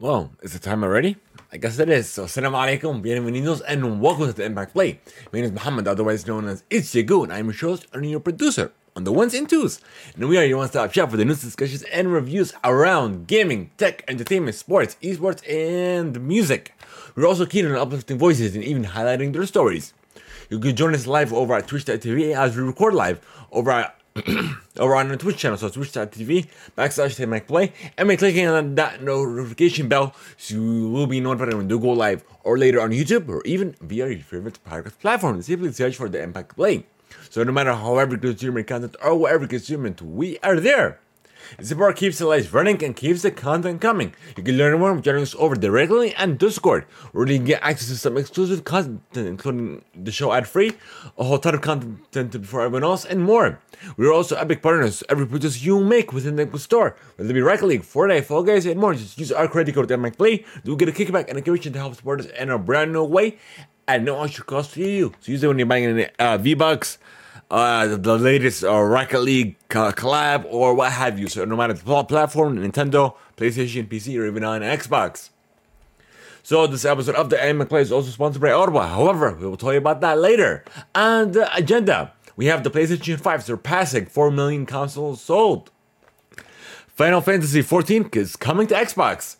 Well, is it time already? I guess it is. So, assalamu alaikum, bienvenidos, and welcome to the Impact Play. My name is Muhammad, otherwise known as It's Yagu, and I'm your host and your producer on the ones and twos. And we are your one stop shop for the news, discussions, and reviews around gaming, tech, entertainment, sports, esports, and music. We're also keen on uplifting voices and even highlighting their stories. You can join us live over at twitch.tv as we record live over at over on our Twitch channel, so twitch.tv backslash play, and by clicking on that notification bell, so you will be notified when we do go live, or later on YouTube, or even via your favorite podcast platform. Simply search for the Impact Play. So no matter however you consume your content or whatever you consume it, we are there. Zipbar keeps the lights running and keeps the content coming. You can learn more by joining us over directly and Discord, where you can get access to some exclusive content, including the show ad free, a whole ton of content before everyone else, and more. We are also epic partners. Every purchase you make within the store, whether it be Rocket League, Fortnite, Fall Guys, and more, just use our credit code at Play. You get a kickback and a commission to help support us in a brand new way at no extra cost to you. So use it when you're buying any uh, V Bucks uh, the latest uh, Rocket League collab or what have you. So no matter the platform, Nintendo, PlayStation, PC, or even on Xbox. So this episode of the Anime Play is also sponsored by Audible. However, we will tell you about that later. On the agenda, we have the PlayStation 5 surpassing 4 million consoles sold. Final Fantasy 14 is coming to Xbox.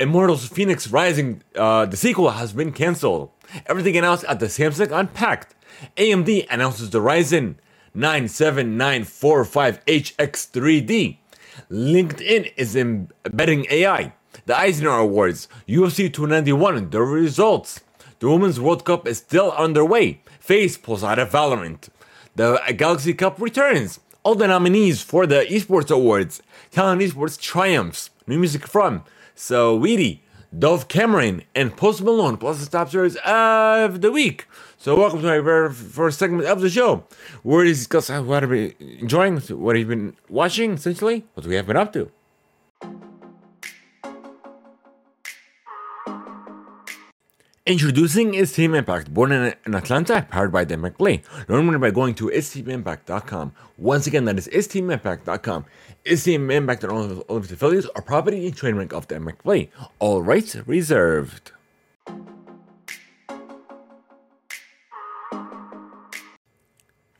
Immortals Fenyx Rising, uh, the sequel, has been cancelled. Everything announced at the Samsung Unpacked. AMD announces the Ryzen 97945HX3D. LinkedIn is embedding AI. The Eisner Awards, UFC 291, the results. The Women's World Cup is still underway. FaZe pulls out of Valorant. The Galaxy Cup returns. All the nominees for the Esports Awards. Talon Esports triumphs. New music from So Saweetie, Dove Cameron, and Post Malone, plus the top series of the week. So, welcome to my very first segment of the show, where we discuss what have been enjoying, what have you been watching, essentially, what we have been up to. Introducing is Team Impact, born in, Atlanta, powered by the Play. Learn more by going to itsteamimpact.com. Once again, that is itsteamimpact.com. Is Team Impact and all of its affiliates are property and trademark of the Play. All rights reserved.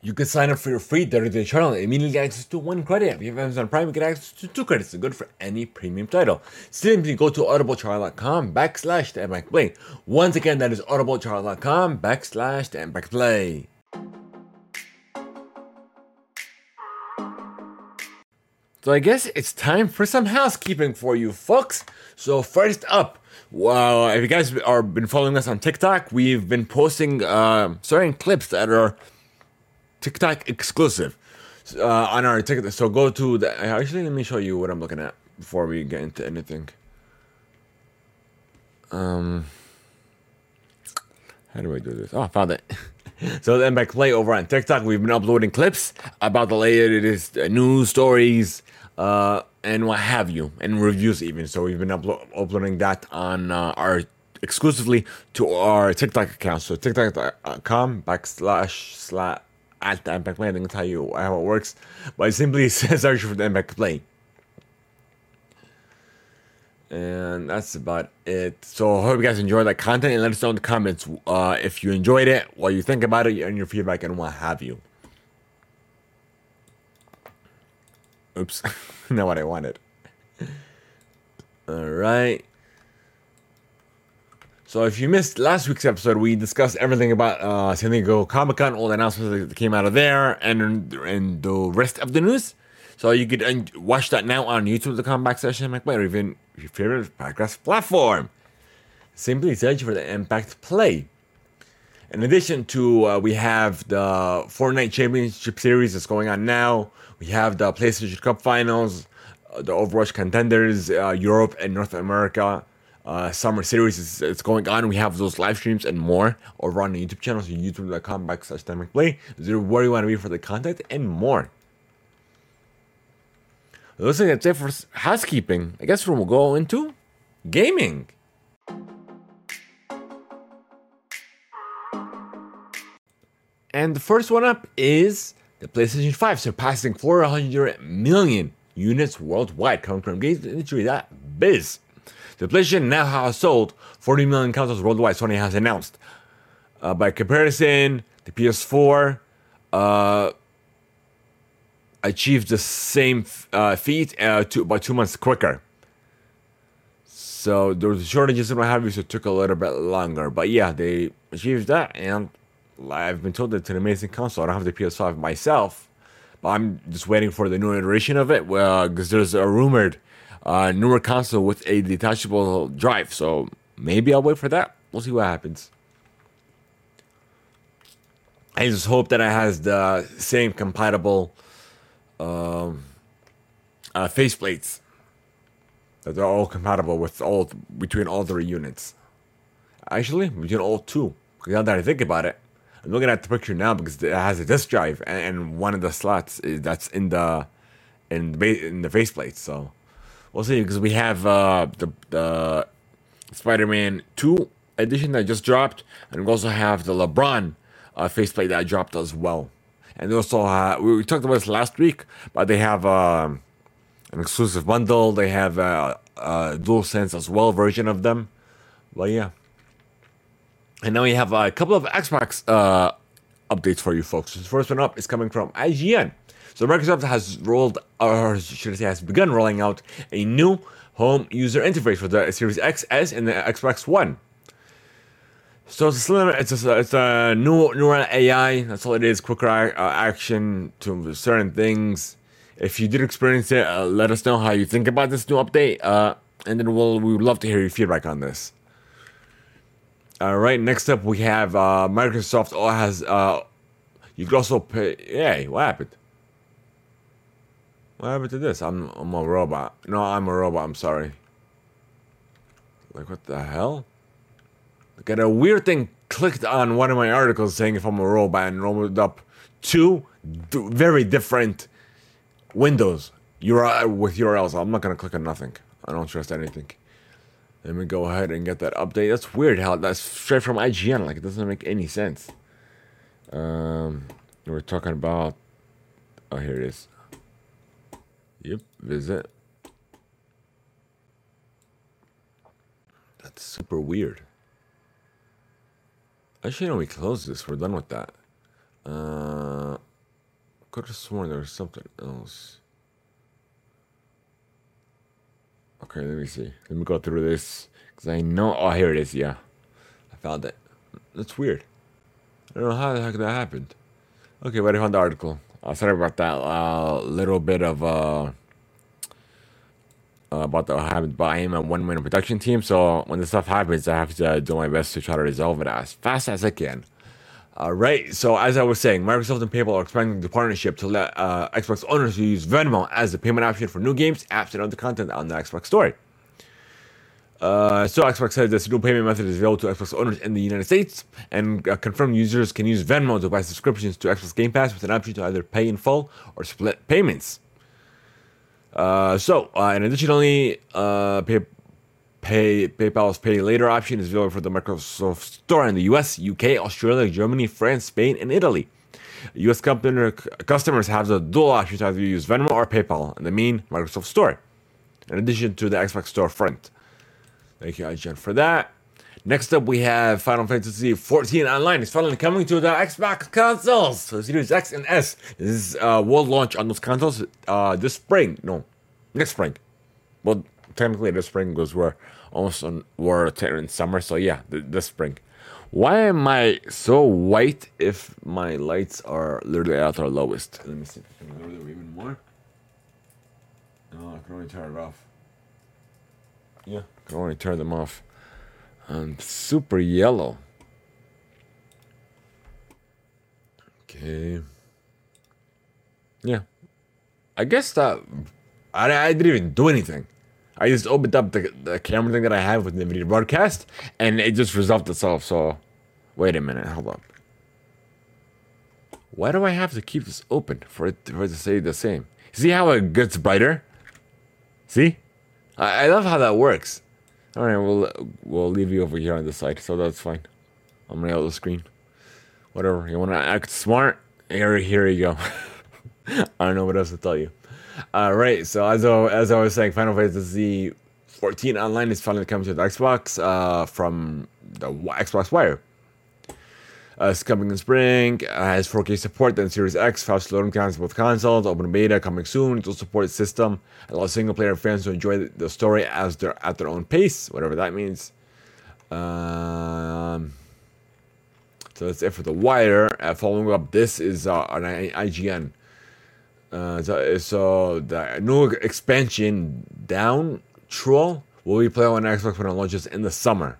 You can sign up for your free 30 day trial and immediately get access to one credit. If you have Amazon Prime, you get access to two credits. It's good for any premium title. Simply go to audibletrial.com backslash the Impact Play. Once again, that is audibletrial.com backslash the Impact Play. So I guess it's time for some housekeeping for you folks. So first up, well, if you guys are been following us on TikTok, we've been posting uh, certain clips that are TikTok exclusive uh, on our TikTok. So go to the. Actually, let me show you what I'm looking at before we get into anything. Um, how do I do this? Oh, I found it. so then by Play over on TikTok, we've been uploading clips about the latest news stories, uh, and what have you, and reviews even. So we've been uplo- uploading that on uh, our exclusively to our TikTok account. So TikTok.com backslash slash at the Impact Play. I how you how it works. But it simply says for the Impact Play. And that's about it. So I hope you guys enjoyed that content and let us know in the comments uh, if you enjoyed it, what you think about it, and your feedback and what have you. Oops, not what I wanted. All right. So if you missed last week's episode, we discussed everything about uh, San Diego Comic Con, all the announcements that came out of there, and and the rest of the news. So you could watch that now on YouTube.com backslash Impact Play, or even your favorite podcast platform. Simply search for the Impact Play. In addition to, uh, we have the Fortnite Championship Series that's going on now. We have the PlayStation Cup Finals, uh, the Overwatch Contenders, uh, Europe and North America uh, summer series is, is going on. We have those live streams and more over on the YouTube channel, so youtube.com backslash the Impact Play. Zero where you want to be for the content and more. Looks like that's it for housekeeping. I guess we'll go into gaming. And the first one up is the PlayStation 5 surpassing 400 million units worldwide, coming from Games Industry. That biz. The PlayStation now has sold 40 million consoles worldwide, Sony has announced. Uh, by comparison, the PS4 uh, achieved the same uh, feat uh, two, about two months quicker. So there was shortages and what have you, so it took a little bit longer. But yeah, they achieved that, and I've been told it's an amazing console. I don't have the PS5 myself, but I'm just waiting for the new iteration of it. Because there's a rumored uh, newer console with a detachable drive, so maybe I'll wait for that. We'll see what happens. I just hope that it has the same compatible um, uh, faceplates that they're all compatible with all between all three units. Actually, between all two. Now that I think about it, I'm looking at the picture now because it has a disk drive and, one of the slots is that's in the in the in the faceplate. So we'll see because we have uh, the the Spider-Man Two edition that just dropped, and we also have the LeBron uh, faceplate that dropped as well. And they also uh, we, we talked about this last week, but they have um, an exclusive bundle. They have a, a dual sense as well version of them. Well, yeah. And now we have a couple of Xbox uh, updates for you folks. The first one up is coming from IGN. So Microsoft has rolled, or should I say, has begun rolling out a new home user interface for the Series XS and the Xbox One. So it's a it's a, it's a new neural AI. That's all it is. Quicker uh, action to certain things. If you did experience it, uh, let us know how you think about this new update, uh, and then we'll we would love to hear your feedback on this. All right, next up we have uh, Microsoft. All has uh, you can also pay. Hey, what happened? What happened to this? I'm I'm a robot. No, I'm a robot. I'm sorry. Like what the hell? Got a weird thing clicked on one of my articles saying if I'm a robot and rolled up two very different windows URL with URLs. I'm not gonna click on nothing. I don't trust anything. Let me go ahead and get that update. That's weird how that's straight from IGN. Like it doesn't make any sense. Um, we're talking about. Oh, here it is. Yep, visit. That's super weird. Actually, no, we closed this. We're done with that. Uh, could have sworn there was something else. Okay, let me see. Let me go through this because I know. Oh, here it is. Yeah, I found it. That's weird. I don't know how the heck that happened. Okay, but I found the article. Uh, sorry about that. Uh, little bit of uh, uh, about the happened, but I am a one man production team, so when this stuff happens, I have to do my best to try to resolve it as fast as I can. All right, so as I was saying, Microsoft and PayPal are expanding the partnership to let uh, Xbox owners use Venmo as the payment option for new games, apps, and other content on the Xbox Store. Uh, so Xbox says this new payment method is available to Xbox owners in the United States, and uh, confirmed users can use Venmo to buy subscriptions to Xbox Game Pass with an option to either pay in full or split payments. Uh, so, uh, and additionally, uh, pay, pay, PayPal's Pay Later option is available for the Microsoft Store in the US, UK, Australia, Germany, France, Spain, and Italy. US company, customers have the dual option to either use Venmo or PayPal in the main Microsoft Store, in addition to the Xbox Store front. Thank you, IGN, for that. Next up, we have Final Fantasy XIV Online. It's finally coming to the Xbox consoles. So Series X and S. This is uh, world launch on those consoles uh, this spring. No, next spring. Well, technically this spring was we're almost on we're in summer. So yeah, this spring. Why am I so white if my lights are literally at their lowest? Let me see if I can lower them even more. No, I can only turn it off. Yeah, can only turn them off and super yellow. Okay. Yeah. I guess that I, I didn't even do anything. I just opened up the, the camera thing that I have with NVIDIA Broadcast and it just resolved itself. So, wait a minute. Hold up. Why do I have to keep this open for it, for it to stay the same? See how it gets brighter? See? I, I love how that works. All right, we'll we'll leave you over here on the side, so that's fine. I'm gonna out the screen. Whatever you want to act smart. Here, here you go. I don't know what else to tell you. All right, so as I, as I was saying, Final Fantasy 14 Online is finally coming to the Xbox uh, from the Xbox Wire. Uh, coming in spring. Uh, has 4K support then Series X. Fast loading times both consoles. Open beta coming soon. It will support system. Allow single player fans to enjoy the story as they're at their own pace, whatever that means. Um, so that's it for the wire. Uh, following up, this is uh, an IGN. Uh, so, so, the new expansion down troll will be playable on Xbox when it launches in the summer.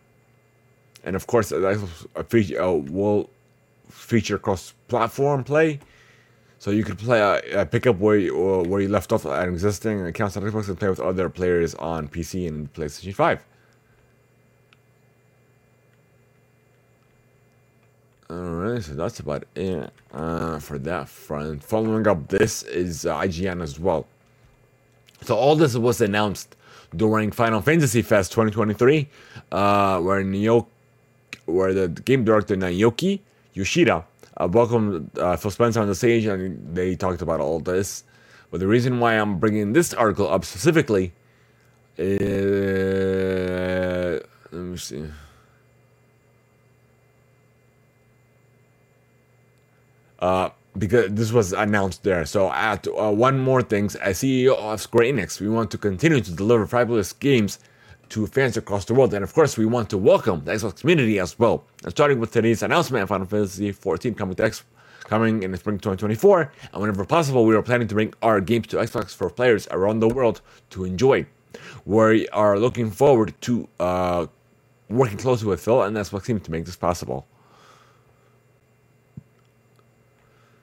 And of course, that feature uh, will feature cross-platform play, so you could play uh, uh pick up where you, where you left off at existing accounts on Xbox and play with other players on PC and PlayStation Five. Alright, so that's about it uh, for that front. Following up, this is uh, IGN as well. So all this was announced during Final Fantasy Fest 2023, uh, where Neo where the game director Naoki Yoshida uh, welcomed uh, Phil Spencer on the stage and they talked about all this. But the reason why I'm bringing this article up specifically is. Let me see. Uh, because this was announced there. So, at uh, one more thing, as CEO of Square Enix, we want to continue to deliver fabulous games to fans across the world. And of course, we want to welcome the Xbox community as well. And starting with today's announcement of Final Fantasy XIV coming to Xbox coming in the spring 2024. And whenever possible, we are planning to bring our games to Xbox for players around the world to enjoy. We are looking forward to uh, working closely with Phil and the Xbox team to make this possible.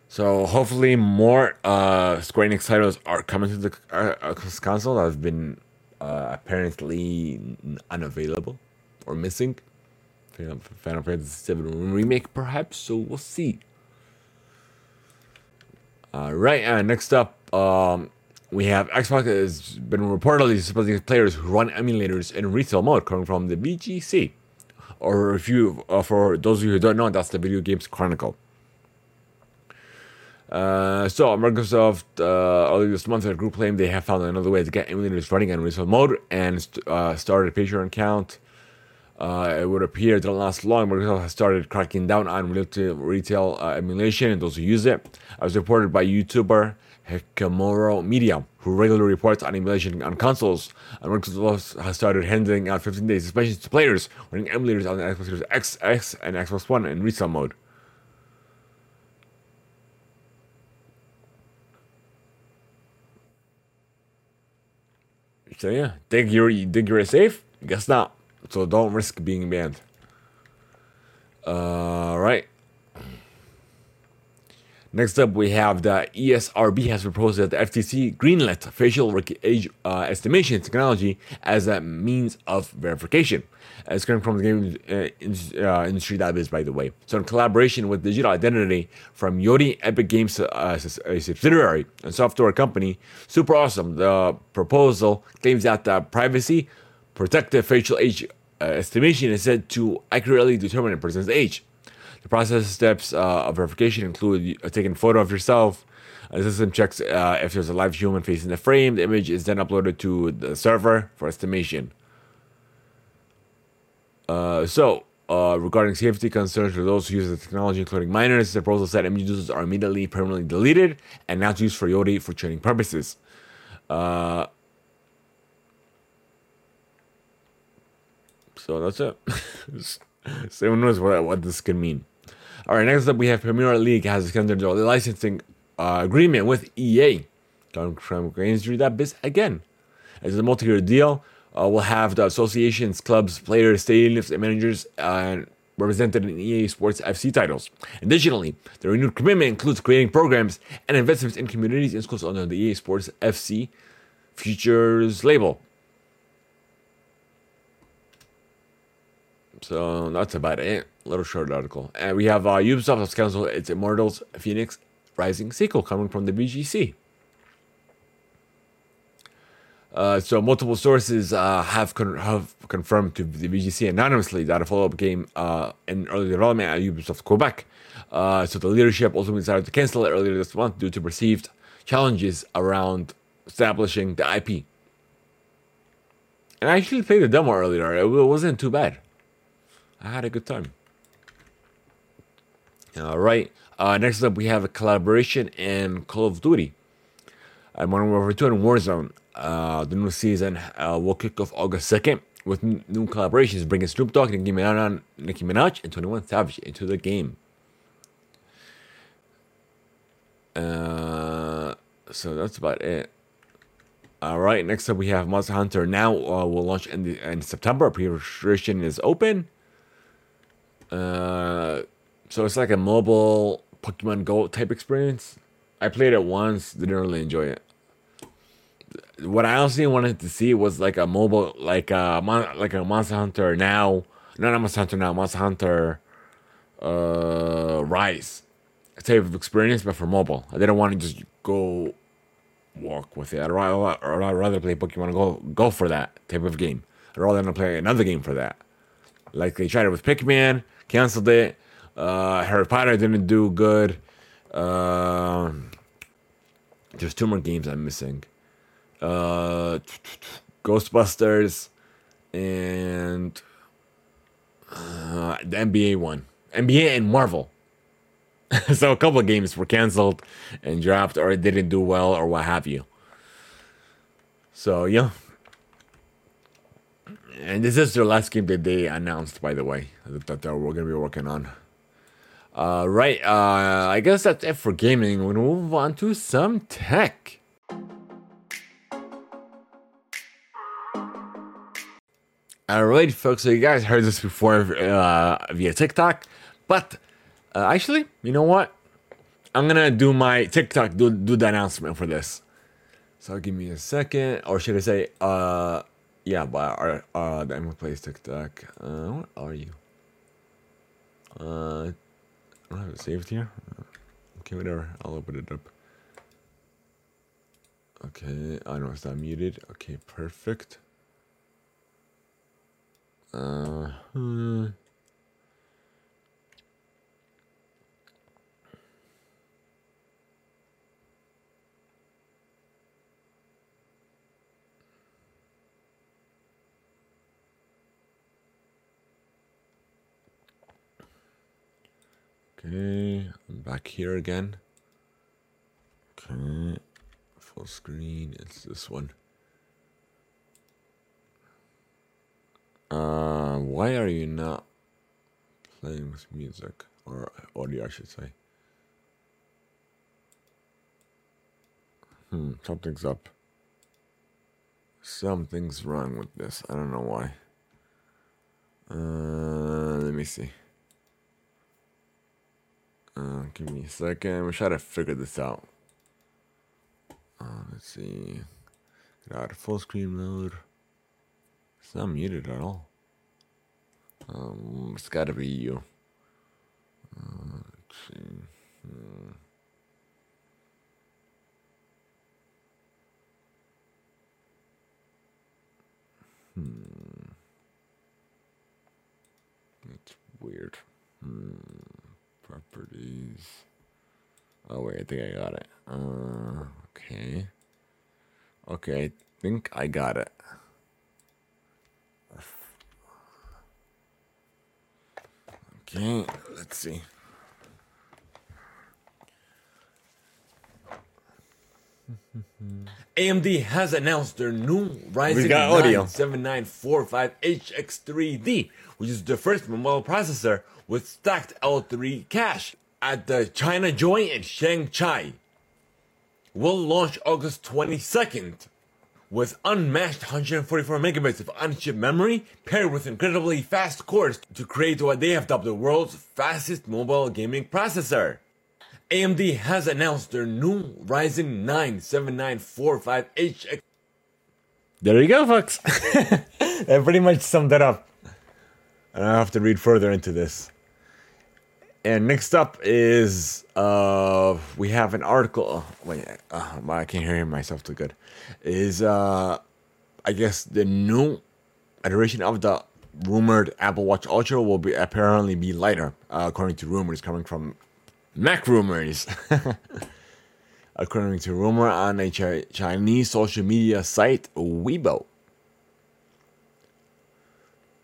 So hopefully more uh, Square Enix titles are coming to the uh, console that have been uh, apparently unavailable or missing. Final Fantasy VII remake, perhaps. So we'll see. All right, and next up, um, we have Xbox has been reportedly supporting players who run emulators in retail mode, coming from the VGC. Or if you, uh, for those of you who don't know, that's the Video Games Chronicle. Uh, so Microsoft uh, earlier this month, group claimed they have found another way to get emulators running in retail mode and st- uh, started a Patreon account. Uh, it would appear didn't last long. Microsoft has started cracking down on retail, uh, emulation and those who use it, as reported by YouTuber Hikikomori Media, who regularly reports on emulation on consoles. And Microsoft has started handing out 15 days suspensions to players running emulators on the Xbox Series X, X, and Xbox One in retail mode. So yeah, think you're think you're safe? Guess not. So don't risk being banned. All right. Next up, we have the ESRB has proposed that the FTC greenlit facial age uh, estimation technology as a means of verification. It's coming from the game uh, uh, industry that is, by the way. So, in collaboration with Digital Identity from Yoti Epic Games, uh, a subsidiary and software company, super awesome. The proposal claims that the privacy protective facial age uh, estimation is said to accurately determine a person's age. The process steps uh, of verification include uh, taking a photo of yourself. The system checks uh, if there's a live human face in the frame. The image is then uploaded to the server for estimation. So, uh, regarding safety concerns for those who use the technology, including minors, the proposal said image users are immediately permanently deleted and not used for Yoti for training purposes. Uh, so that's it. so who knows what, what this could mean. All right, next up we have Premier League has extended their licensing uh, agreement with EA. Coming from biz again. It's a multi-year deal. Uh, we'll have the associations, clubs, players, stadiums, and managers uh, represented in EA Sports FC titles. Additionally, the renewed commitment includes creating programs and investments in communities and schools under the EA Sports FC Futures label. So that's about it. Little short article. And we have uh, Ubisoft has canceled its Immortals Fenyx Rising sequel coming from the VGC. Uh, so multiple sources uh, have con- have confirmed to the VGC anonymously that a follow-up game uh, in early development at Ubisoft Quebec. Uh, so the leadership ultimately decided to cancel it earlier this month due to perceived challenges around establishing the IP. And I actually played the demo earlier. It wasn't too bad. I had a good time. All right. Uh, next up, we have a collaboration in Call of Duty. Uh, Modern Warfare 2 and Warzone. Uh, the new season uh, will kick off August 2nd with new collaborations, bringing Snoop Dogg, Nicki Minaj, Nicki Minaj, and 21 Savage into the game. Uh, so that's about it. All right, next up we have Monster Hunter. Now uh, will launch in, the, in September. Pre-registration is open. Uh, so it's like a mobile Pokemon Go type experience. I played it once, didn't really enjoy it. What I honestly wanted to see was like a mobile, like a like a Monster Hunter now, not a Monster Hunter now, Monster Hunter uh, Rise type of experience, but for mobile. I didn't want to just go walk with it. I'd rather, I'd rather play Pokemon Go, go for that type of game. I'd rather than play another game for that. Like they tried it with Pikmin, canceled it. Uh, Harry Potter didn't do good. Uh, there's two more games I'm missing. Uh, Ghostbusters and uh, the NBA one. NBA and Marvel. so a couple of games were canceled and dropped or it didn't do well or what have you. So yeah. And this is the last game that they announced, by the way, that they were going to be working on. Uh, right, uh, I guess that's it for gaming. To move on to some tech. Alright, folks, so you guys heard this before uh, via TikTok, but uh, actually, you know what? I'm gonna do my TikTok, do, do the announcement for this. So give me a second, or should I say, uh, yeah, but our, uh, the Emma Plays TikTok. Uh, what are you? Uh, I have it saved here. Okay, whatever. I'll open it up. Okay, I don't know it's not muted. Okay, perfect. Uh, hmm. Okay, I'm back here again. Okay, full screen. It's this one. Uh, why are you not playing with music or audio? I should say. Hmm, something's up. Something's wrong with this. I don't know why. Uh, let me see. Uh, give me a second. We try to figure this out. Uh, let's see. Get out of full screen mode. It's not muted at all. Um, it's gotta be you. Uh, let's see. Hmm. Hmm. That's weird. Hmm. Properties. Oh wait, I think I got it. Uh, okay. Okay, I think I got it. Okay, let's see. AMD has announced their new Ryzen 9 7945 HX3D, which is the first mobile processor with stacked L3 cache at the China Joy in Shanghai. Will launch August 22nd with unmatched 144 megabytes of on-chip memory paired with incredibly fast cores to create what they have dubbed the world's fastest mobile gaming processor. AMD has announced their new Ryzen 9 7945HX. There you go, folks. that pretty much summed it up. I don't have to read further into this. And next up is uh we have an article. Oh, wait, uh, I can't hear myself too good. Is uh I guess the new iteration of the rumored Apple Watch Ultra will be apparently be lighter, uh, according to rumors coming from Mac rumors. according to rumor on a Chi- Chinese social media site Weibo.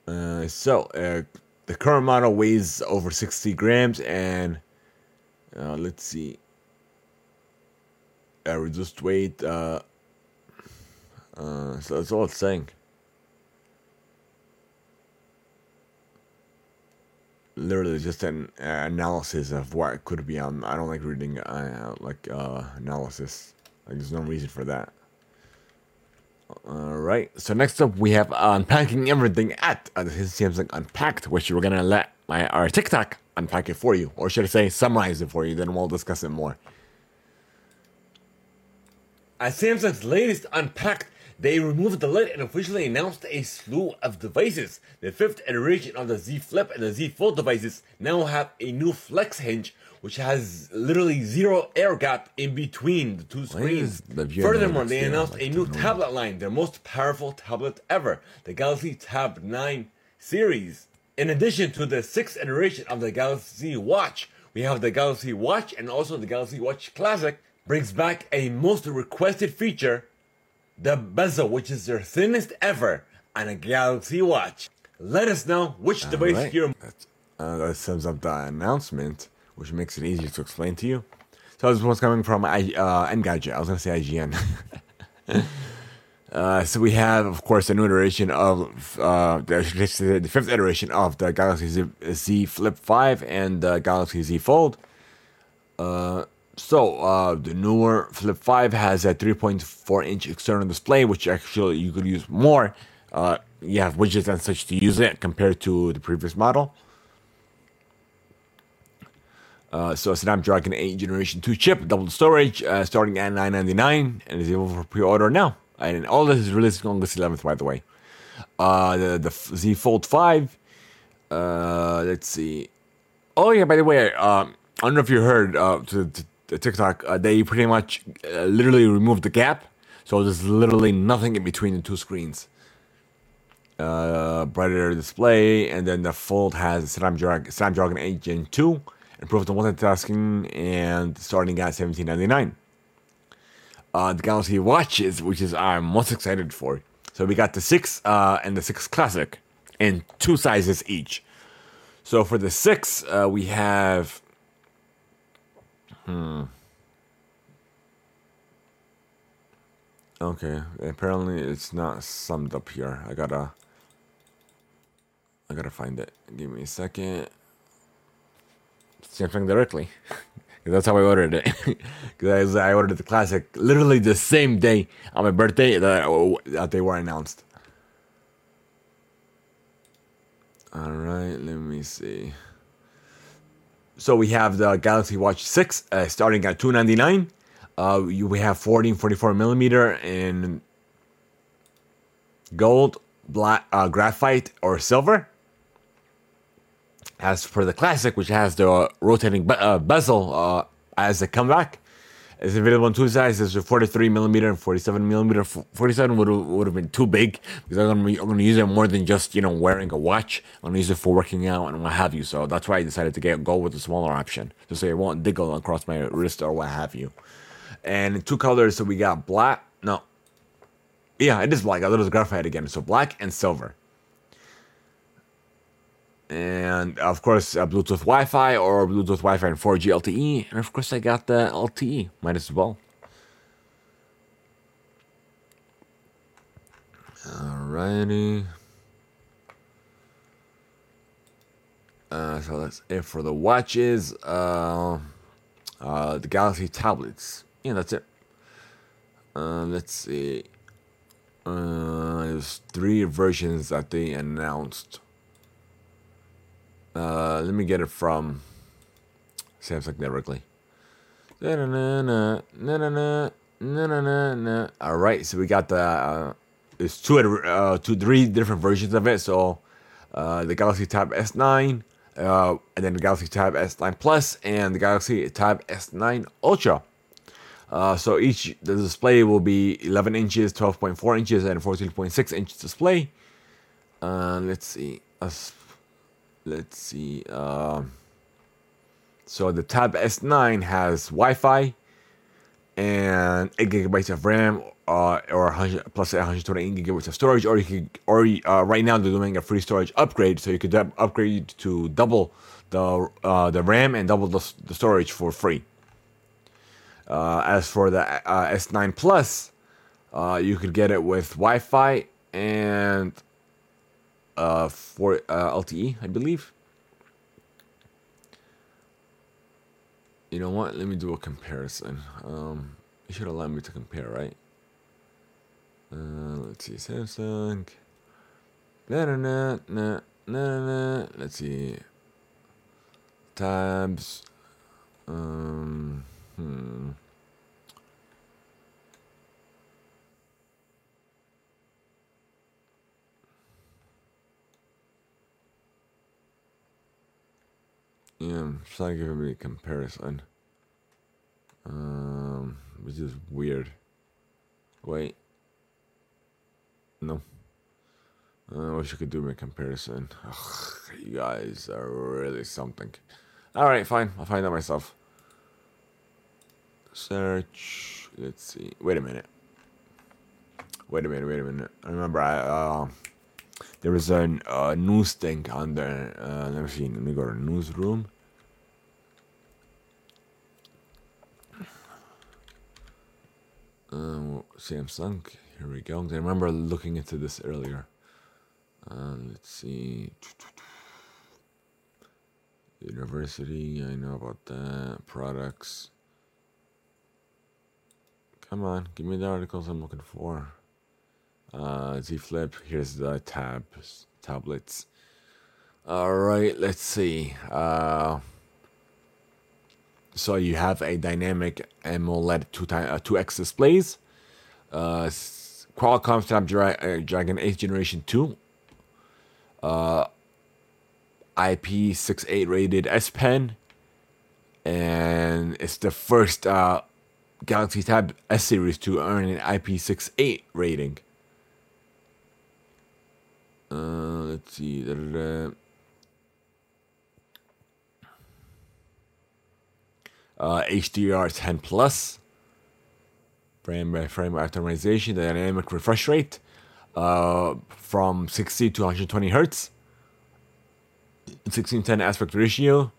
Uh, so uh, the current model weighs over 60 grams and uh, let's see. Uh, reduced weight uh, uh, so that's all it's saying. Literally just an uh, analysis of what it could be um, i don't like reading uh, like analysis. Like there's no reason for that all right. So next up, we have unpacking everything at uh, Samsung Unpacked, which we're gonna let my our TikTok unpack it for you, or should I say, summarize it for you. Then we'll discuss it more. At Samsung's latest Unpacked, they removed the lid and officially announced a slew of devices. The fifth iteration of the Z Flip and the Z Fold devices now have a new flex hinge which has literally zero air gap in between the two screens. The Furthermore, they announced like a new tablet line, their most powerful tablet ever, the Galaxy Tab 9 series. In addition to the sixth iteration of the Galaxy Watch, we have the Galaxy Watch and also the Galaxy Watch Classic brings back a most requested feature, the bezel, which is their thinnest ever on a Galaxy Watch. Let us know which All device right. you're. Uh, that sums up the announcement which makes it easier to explain to you. So this one's coming from I, uh, Engadget. I was going to say IGN. uh, so we have, of course, a new iteration of uh, the, the, fifth iteration of the Galaxy Z, Z, Flip 5 and the Galaxy Z Fold. Uh, so uh, the newer Flip 5 has a 3.4 inch external display, which actually you could use more. Uh, you have widgets and such to use it compared to the previous model. Uh, so Snapdragon 8 Generation 2 chip, double storage, uh, starting at 999 and is able for pre-order now. And all this is released on August 11th, by the way. Uh, the, the Z Fold 5, uh, let's see. Oh yeah, by the way, um, I don't know if you heard uh, to, to TikTok, uh, they pretty much uh, literally removed the gap. So there's literally nothing in between the two screens. Uh, brighter display, and then the Fold has Snapdragon, Snapdragon 8 Gen 2 improved the multitasking, and starting at 17.99. Uh, the Galaxy Watches, which is I'm most excited for. So we got the six uh, and the six Classic, in two sizes each. So for the six, uh, we have. Hmm. Okay, apparently it's not summed up here. I gotta. I gotta find it. Give me a second. Same thing directly. That's how I ordered it. Because I ordered the classic literally the same day on my birthday that, that they were announced. All right, let me see. So we have the Galaxy Watch 6 uh, starting at 299 uh, we have 14, 44 millimeter in gold, black, uh, graphite, or silver. As for the classic, which has the rotating be- uh, bezel uh, as a comeback, it's available in two sizes: 43 millimeter and 47 millimeter. 47 would would have been too big because I'm gonna, use it more than just you know wearing a watch. I'm gonna use it for working out and what have you. So that's why I decided to get go with the smaller option, so say it won't diggle across my wrist or what have you. And two colors, so we got black. No, yeah, it is black. I thought it was graphite again. So black and silver and of course uh, Bluetooth Wi-Fi or Bluetooth Wi-Fi and 4G LTE, and of course I got the LTE, might as well. Alrighty. Uh, so that's it for the watches. Uh, uh, the Galaxy tablets. Yeah, that's it. Uh, let's see. Uh, there's three versions that they announced. Uh, let me get it from Samsung directly. All right, so we got the uh, there's two uh, two three different versions of it. So uh, the Galaxy Tab S9, uh, and then the Galaxy Tab S9 Plus, and the Galaxy Tab S9 Ultra. Uh, so each the display will be 11 inches, 12.4 inches, and 14.6 inches display. Uh, let's see let's see. Uh, so the Tab S9 has Wi-Fi and 8 gigabytes of RAM uh, or 100 plus 128 gigabytes of storage, or you could, or uh, right now they're doing a free storage upgrade, so you could upgrade to double the uh, the RAM and double the, the storage for free. Uh, as for the uh, S9 Plus, uh, you could get it with Wi-Fi and uh, for uh, LTE, I believe. You know what? Let me do a comparison. Um, should allow me to compare, right? Uh, let's see, Samsung. Na na na na na. Let's see. Tabs. Um. Hmm. Yeah, it's not giving me a comparison. Um, which is weird. Wait. No. I wish I could do my comparison. Ugh, you guys are really something. Alright, fine. I'll find out myself. Search. Let's see. Wait a minute. Wait a minute, wait a minute. I remember I uh, there was a uh, news thing there. Uh, let me see. Let me go to newsroom. Uh, Samsung. Here we go. I remember looking into this earlier. Uh, let's see. University. I know about that. Products. Come on, give me the articles I'm looking for. Uh, Z Flip. Here's the tabs, tablets. All right, let's see. Uh, so you have a dynamic AMOLED two time uh, two X displays. Uh, Qualcomm Snapdragon 8th Generation 2. Uh, IP68 rated S Pen. And it's the first uh, Galaxy Tab S series to earn an IP68 rating. Uh, let's see. Da. Uh, HDR 10 plus. Frame by frame optimization, the dynamic refresh rate uh, from 60 to 120 hertz. 1610 aspect ratio.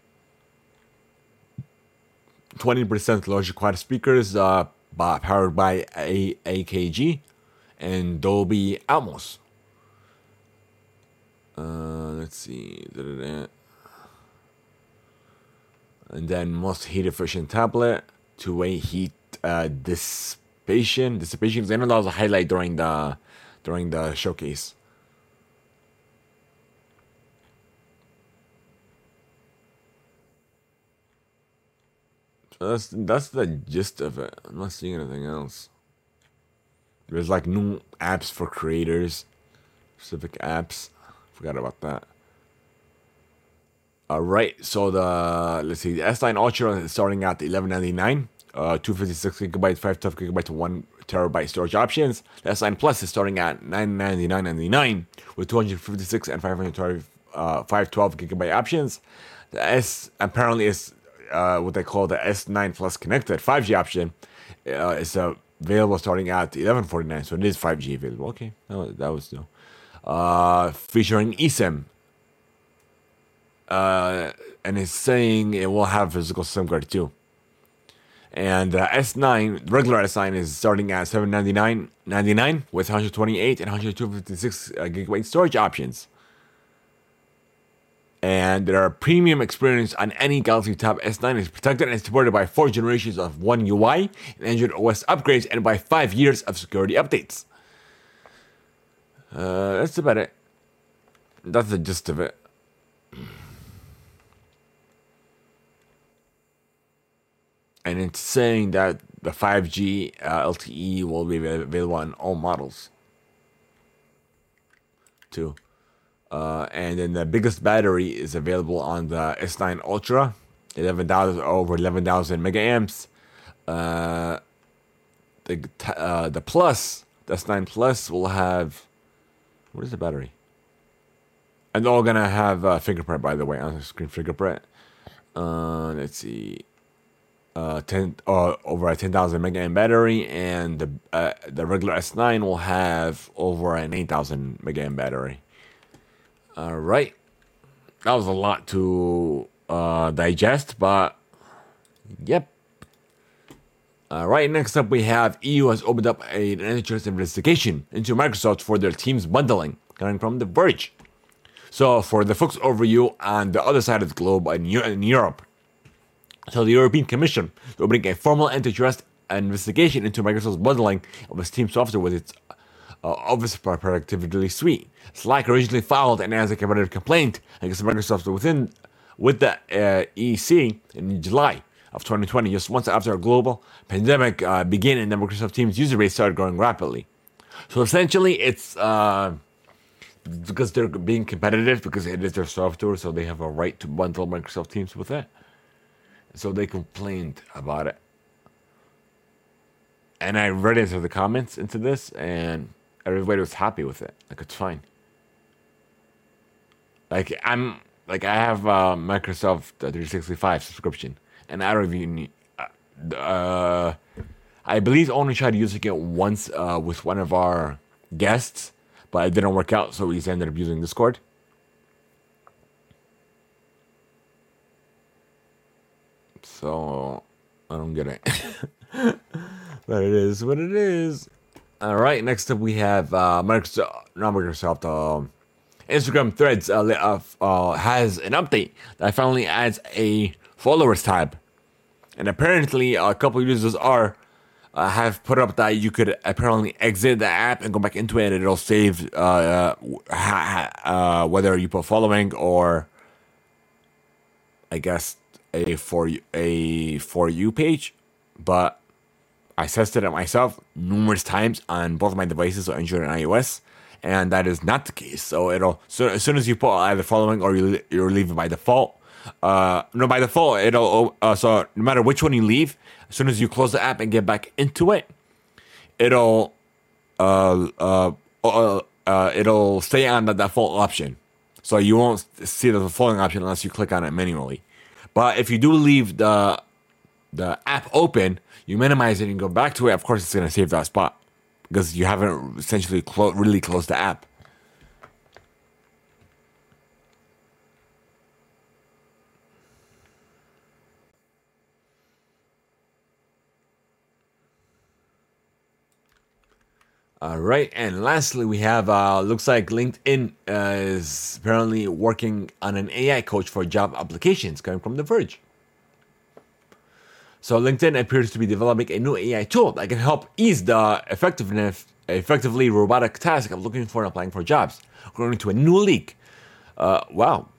20% larger quad speakers uh, by, powered by AKG and Dolby Atmos. Uh, let's see. Da-da-da. And then most heat efficient tablet, two way heat uh, dissipation. Dissipation. I know that was a highlight during the during the showcase. So that's that's the gist of it. I'm not seeing anything else. There's like new apps for creators, specific apps. Forgot about that. All right, so the let's see, the S9 Ultra is starting at 1199, uh, 256 gigabytes, 512 gigabytes, one terabyte storage options. The S9 Plus is starting at 999.99 with 256 and 512, uh, 512 gigabyte options. The S apparently is uh, what they call the S9 Plus connected 5G option. Uh, is uh, available starting at 1149, so it is 5G available. Okay, that was, new. Uh, featuring eSIM uh, and it's saying it will have physical SIM card too. And uh, S9, regular S9 is starting at 799.99 with 128 and 156 uh, gigabyte storage options. And their premium experience on any Galaxy Tab S9 is protected and supported by four generations of One UI and Android OS upgrades and by five years of security updates. Uh, that's about it. That's the gist of it. and it's saying that the 5G uh, LTE will be available on all models too. Uh, and then the biggest battery is available on the S9 Ultra, 11,000 over 11,000 megaamps. Uh, the uh, the Plus, the S9 Plus will have what is the battery? And they're all gonna have uh, fingerprint, by the way, on the screen fingerprint. Uh, let's see. uh, 10 uh, over a 10,000 mega battery, and the uh, the regular S9 will have over an 8,000 mega battery. All right, that was a lot to uh, digest, but yep. All right, next up we have EU has opened up a, an antitrust investigation into Microsoft for their Teams bundling, coming from The Verge. So, for the folks over you on the other side of the globe in, in Europe, so the European Commission is opening a formal antitrust investigation into Microsoft's bundling of its Teams software with its uh, Office Productivity Suite. Slack originally filed an as a competitive complaint against Microsoft within with the uh, EC in July of 2020, just months after a global pandemic uh, began and Microsoft Teams user base started growing rapidly. So essentially, it's uh, because they're being competitive because it is their software, so they have a right to bundle Microsoft Teams with it. So they complained about it. And I read into the comments into this, and everybody was happy with it. Like, it's fine. Like, I'm, like, I have a Microsoft 365 subscription, and I don't uh, uh, I believe only tried using it once uh, with one of our guests, but it didn't work out, so we ended up using Discord. So I don't get it. but it is what it is. All right. Next up, we have uh, Microsoft, not Microsoft. Um, Instagram Threads uh, uh, uh, has an update that finally adds a followers tab, and apparently a couple users are uh, have put up that you could apparently exit the app and go back into it, and it'll save uh, ha- ha- whether you put following or I guess a for you a for you page, but I tested it myself numerous times on both my devices, so Android and iOS, and that is not the case. So it'll so as soon as you put either following or you you leave it by default. Uh, no, by default it'll uh, so no matter which one you leave, as soon as you close the app and get back into it, it'll uh uh, uh, uh it'll stay on the default option. So you won't see the following option unless you click on it manually. But if you do leave the the app open, you minimize it and go back to it. Of course, it's going to save that spot because you haven't essentially clo- really closed the app. All right, and lastly, we have uh, looks like LinkedIn uh, is apparently working on an AI coach for job applications, coming from The Verge. So LinkedIn appears to be developing a new AI tool that can help ease the effectiveness, effectively robotic task of looking for and applying for jobs, according to a new leak. Uh, wow,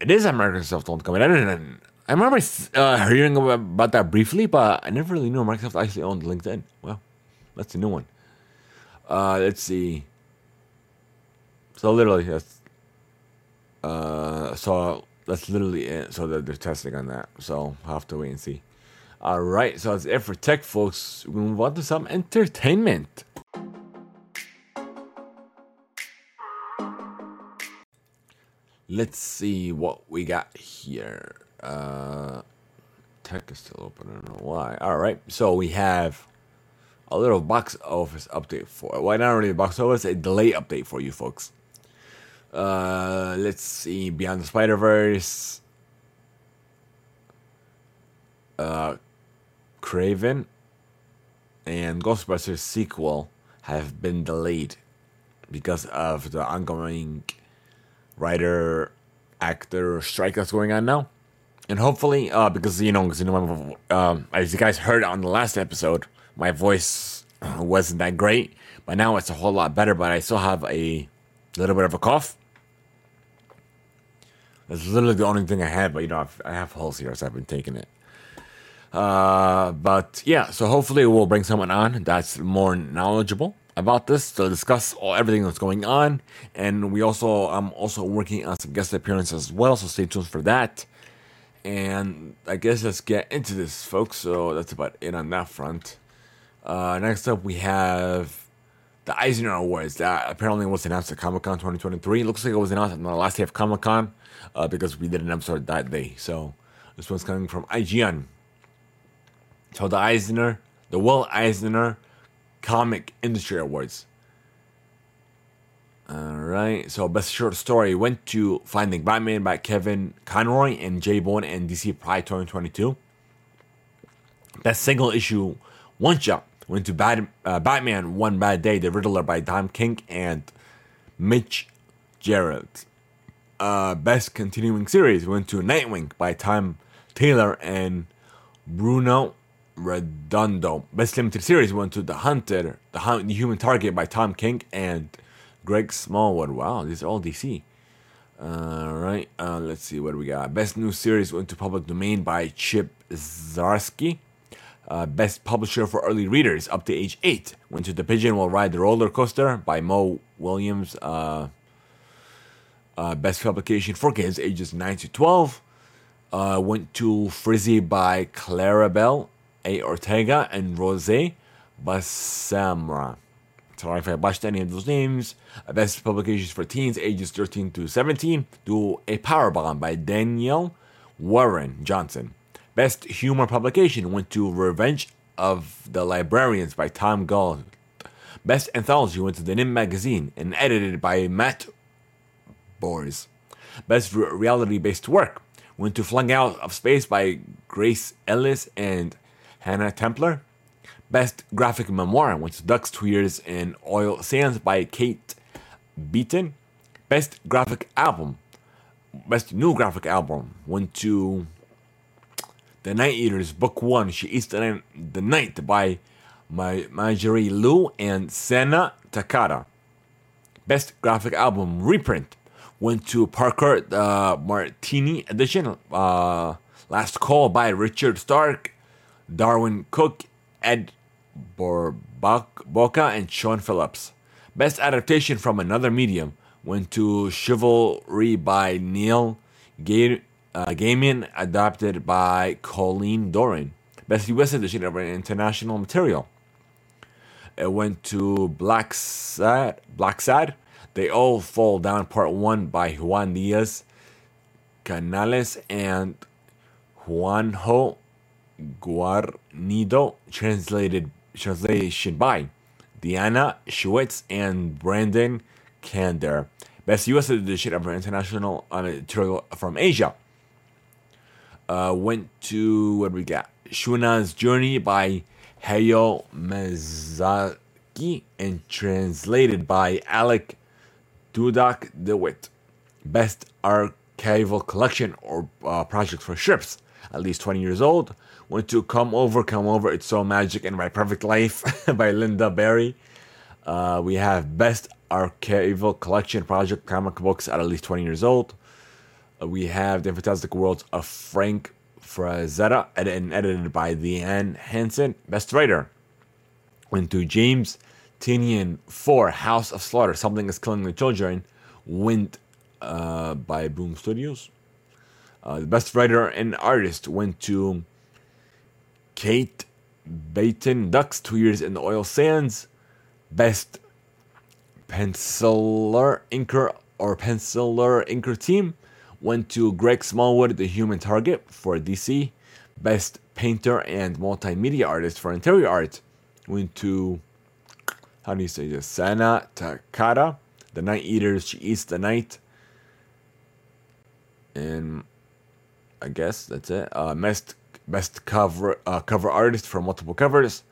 it is a Microsoft owned company. I, didn't, I remember uh, hearing about that briefly, but I never really knew Microsoft actually owned LinkedIn. Well. That's a new one. Uh, let's see. So literally, that's. Uh, so that's literally it. So they're, they're testing on that. So I'll have to wait and see. All right. So that's it for tech, folks. We move on to some entertainment. Let's see what we got here. Uh, tech is still open. I don't know why. All right. So we have a little box office update for why not really a box office a delay update for you folks. Uh let's see beyond the spider verse uh Kraven and ghostbusters sequel have been delayed because of the ongoing writer actor strike that's going on now. And hopefully uh because you know, because, you know um, as you guys heard on the last episode my voice wasn't that great, but now it's a whole lot better. But I still have a little bit of a cough. That's literally the only thing I had, but you know, I've, I have holes here, so I've been taking it. Uh, but yeah, so hopefully we'll bring someone on that's more knowledgeable about this to discuss all everything that's going on. And we also, I'm also working on some guest appearances as well, so stay tuned for that. And I guess let's get into this, folks. So that's about it on that front. Uh, next up, we have the Eisner Awards that apparently was announced at Comic Con 2023. It looks like it was announced on the last day of Comic Con uh, because we did an episode that day. So this one's coming from IGN. So the Eisner, the Will Eisner Comic Industry Awards. All right. So best short story went to Finding Batman by Kevin Conroy and Jay Bowen and DC Pride 2022. Best single issue one shot went to uh, Batman One Bad Day, The Riddler by Tom King and Mitch Gerald. Uh, best continuing series went to Nightwing by Tom Taylor and Bruno Redondo. Best limited series went to The Hunter, The, Hunt, the Human Target by Tom King and Greg Smallwood. Wow, these are all DC. All right, uh, let's see what we got. Best new series went to Public Domain by Chip Zdarsky. Uh, best publisher for early readers up to age 8 went to The Pigeon Will Ride the Roller Coaster by Mo Willems. Uh, uh, best publication for kids ages 9 to 12 uh, went to Frizzy by Claribel A. Ortega and Rose Bousamra. Sorry if I botched any of those names. Uh, best publications for teens ages 13 to 17 do A Power Bomb by Danielle Warren Johnson. Best humor publication went to Revenge of the Librarians by Tom Gauld. Best anthology went to The Nib Magazine and edited by Matt Bors. Best re- reality based work went to Flung Out of Space by Grace Ellis and Hannah Templer. Best graphic memoir went to Ducks Two and Oil Sands by Kate Beaton. Best graphic album, best new graphic album went to The Night Eaters Book One. She Eats the Night, the night by my Marjorie Liu and Senna Takada. Best graphic album reprint went to Parker the Martini edition. Uh, Last Call by Richard Stark, Darwyn Cooke, Ed Boca, and Sean Phillips. Best adaptation from another medium went to Chivalry by Neil Ga- uh, Gaiman, adapted by Colleen Doran. Best US edition of an international material. It went to Blacksad, Black Sad. They All Fall Down Part 1 by Juan Diaz Canales and Juanjo Guarnido, translated translation by Diana Schwitz and Brandon Kander. Best U.S. edition of an international uh, material from Asia. Uh, went to what we got? Shuna's Journey by Hayao Miyazaki and translated by Alec Dudak DeWitt. Best archival collection or uh, project for ships, at least 20 years old. Went to Come Over, Come Over, It's So Magic and My Perfect Life by Lynda Barry. Uh, we have Best Archival Collection Project comic books at at least 20 years old. Uh, we have The Fantastic Worlds of Frank Frazetta and edited by Leanne Hansen. Best Writer went to James Tynion for House of Slaughter, Something is Killing the Children, went uh, by Boom Studios. Uh, the best writer and artist went to Kate Beaton Ducks, Two Years in the Oil Sands. Best penciler inker or penciler inker team went to Greg Smallwood, The Human Target for DC. Best painter and multimedia artist for interior art went to how do you say this? Sana Takada, The Night Eaters, She Eats the Night. And I guess that's it. Uh, best best cover uh, cover artist for multiple covers,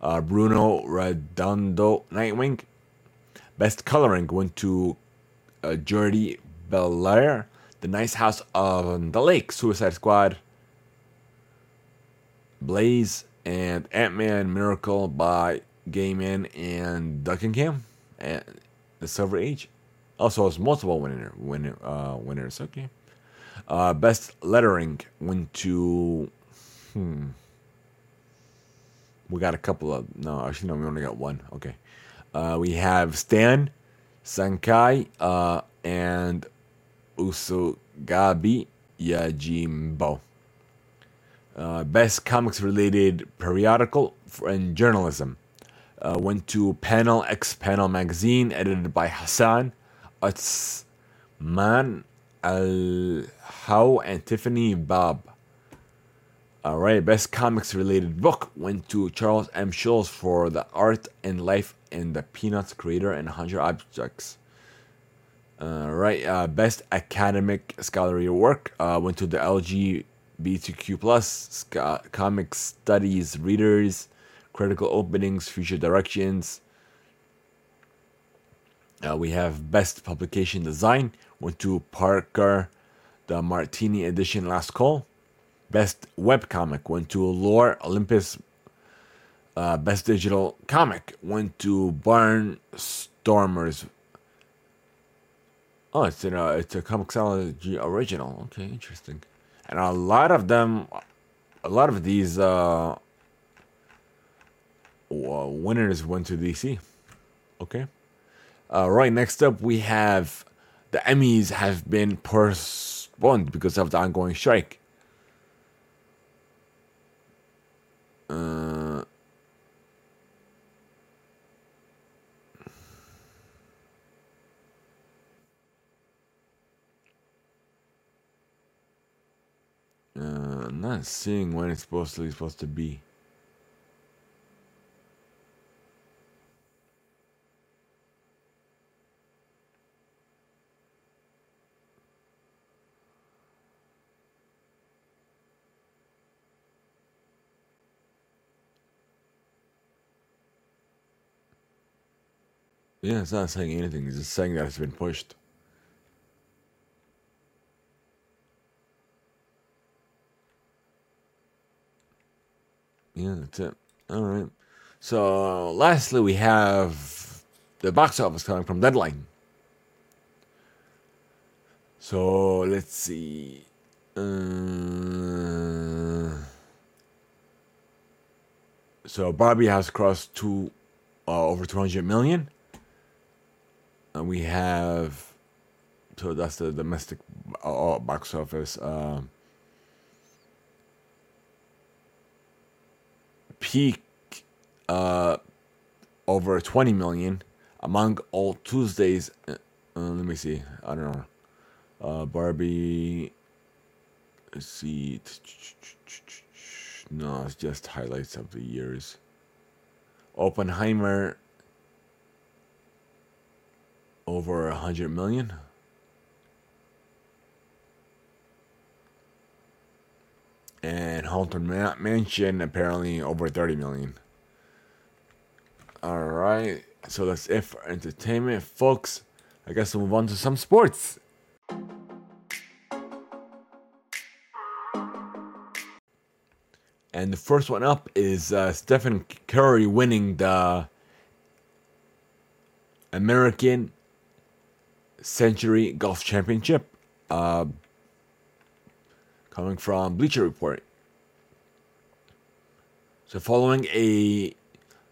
uh, Bruno Redondo, Nightwing. Best coloring went to uh, Jordi Belair, The Nice House on the Lake, Suicide Squad, Blaze, and Ant Man Miracle by Gaiman and Duckingham, and The Silver Age. Also, has multiple winner, winner, uh, winners. Okay. Uh, best lettering went to. Hmm. We got a couple of. No, actually, no, we only got one. Okay. Uh, we have Stan, Sankai, uh, and Usugabi Yajimbo. Uh, best comics related periodical and journalism uh, went to Panel X Panel magazine, edited by Hassan Utsman Al How and Tiffany Babb. All right, best comics related book went to Charles M. Schulz for The Art and Life and the Peanuts creator and 100 objects. All right, uh, best academic scholarly work uh, went to the LGBTQ plus comic studies readers, critical openings, future directions. Uh, we have best publication design went to Parker, the Martini edition last call. Best web comic went to Lore Olympus. Uh, best digital comic went to Barnstormers. Oh, it's in a it's a Comixology original. Okay, interesting. And a lot of them, a lot of these uh, winners went to DC. Okay. Uh, right next up, we have the Emmys have been postponed because of the ongoing strike. Uh, uh, not seeing when it's supposed to, supposed to be. Yeah, it's not saying anything. It's just saying that it's been pushed. Yeah, that's it. All right. So, lastly, we have the box office coming from Deadline. So, let's see. Uh, so, Barbie has crossed two, uh, over 200 million. And we have, so that's the domestic uh, box office. Uh, peak uh, over 20 million among all Tuesdays. Uh, uh let me see. I don't know. Uh, Barbie. Let's see. No, it's just highlights of the years. Oppenheimer over a hundred million. And Haunted Mansion apparently over 30 million. All right, so that's it for entertainment, folks. I guess we'll move on to some sports. And the first one up is uh, Stephen Curry winning the American Century Golf Championship. Uh, coming from Bleacher Report. So, following a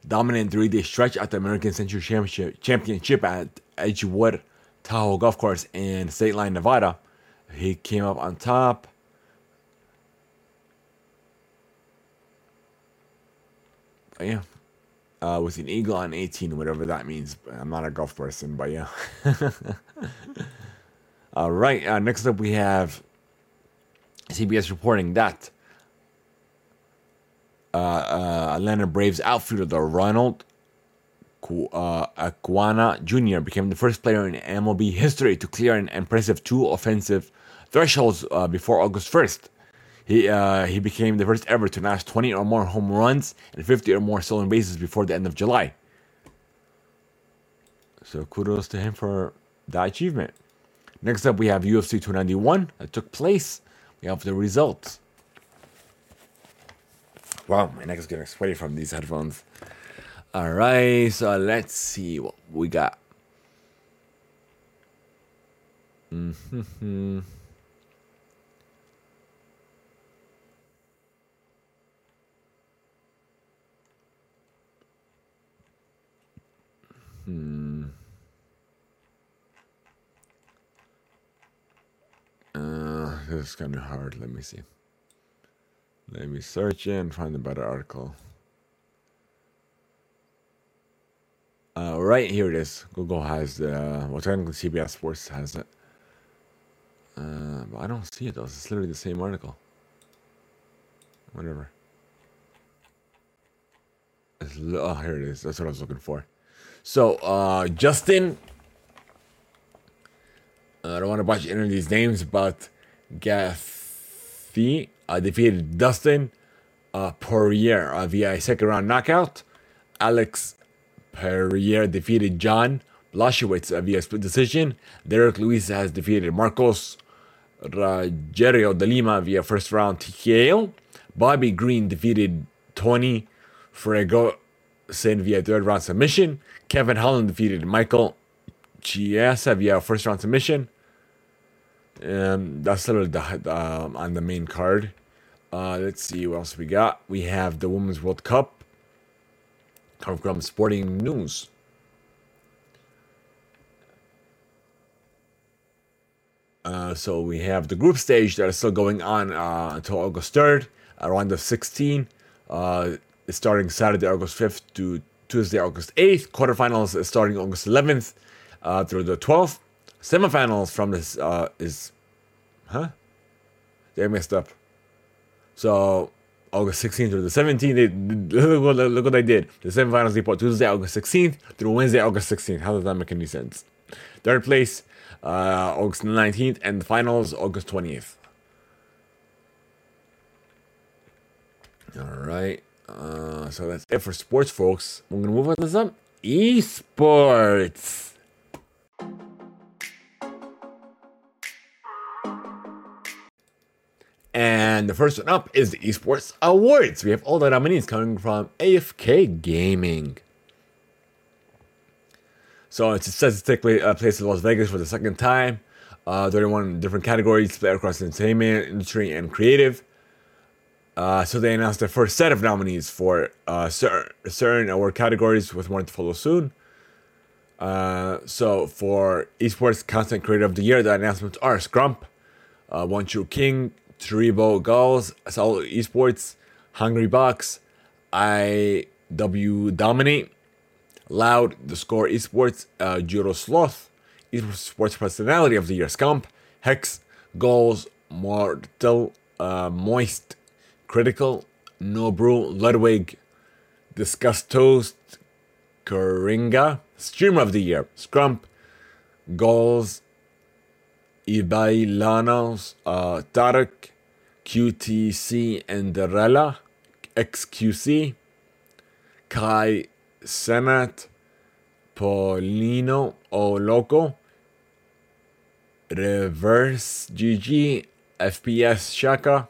dominant three day stretch at the American Century Championship, Championship at Edgewood Tahoe Golf Course in State Line, Nevada, he came up on top. But yeah, uh, with an eagle on 18, whatever that means. I'm not a golf person, but yeah. All right, uh, next up we have CBS reporting that uh, uh, Atlanta Braves outfielder Ronald Acuña Jr. became the first player in MLB history to clear an impressive two offensive thresholds uh, before August 1st. He uh, he became the first ever to notch 20 or more home runs and 50 or more stolen bases before the end of July. So kudos to him for that achievement. Next up, we have UFC 291 that took place. Have the results. Wow, my neck is getting sweaty from these headphones. All right, so let's see what we got. Mm-hmm. Hmm. Uh, this is kind of hard. Let me see. Let me search and find a better article. Uh, right here it is. Google has the well, technically CBS Sports has it. Uh, but I don't see it though. It's literally the same article. Whatever. Oh, here it is. That's what I was looking for. So, uh, Justin. Uh, I don't want to butcher any of these names, but Gaffey uh, defeated Dustin uh, Poirier uh, via a second round knockout. Alex Pereira defeated John Blachowicz uh, via split decision. Derrick Lewis has defeated Marcos Rogerio de Lima via first round TKO. Bobby Green defeated Tony Fregosen via third round submission. Kevin Holland defeated Michael Chiesa via first round submission. Um, that's a little uh, on the main card. Uh, let's see what else we got. We have the Women's World Cup. Come from Sporting News. Uh, so we have the group stage that is still going on uh, until August 3rd, around the 16. Uh, starting Saturday, August 5th to Tuesday, August 8th. Quarterfinals starting August 11th uh, through the 12th. Semifinals from this uh, is, huh? They messed up. So August 16th through the 17th, they, look, what, look what I did. The semifinals they put Tuesday, August 16th through Wednesday, August 16th. How does that make any sense? Third place, uh, August 19th, and the finals, August 20th. All right. Uh, so that's it for sports, folks. We're gonna move on to some esports. And the first one up is the Esports Awards. We have all the nominees coming from AFK Gaming. So it's statistically uh, placed in Las Vegas for the second time. Uh, 31 different categories split across entertainment, industry, and creative. Uh, so they announced their first set of nominees for uh, certain, certain award categories, with more to follow soon. Uh, so for esports content creator of the year, the announcements are Scrump, uh, One True King, Tribo Gulls, Soul Esports, Hungry Box, IW Dominate, Loud, The Score Esports, uh, Judo Sloth, Esports Personality of the Year, Scump, Hex, Goals, Mortal, uh, Moist, Critical, No Brew, Ludwig, Disguised Toast, Coringa, Streamer of the Year, Scrump, Goals, Ibai Llanos, uh, Tarek, QTC, Enderella, XQC, Kai Cenat, Polino O Loco, Reverse GG, FPS Shaka,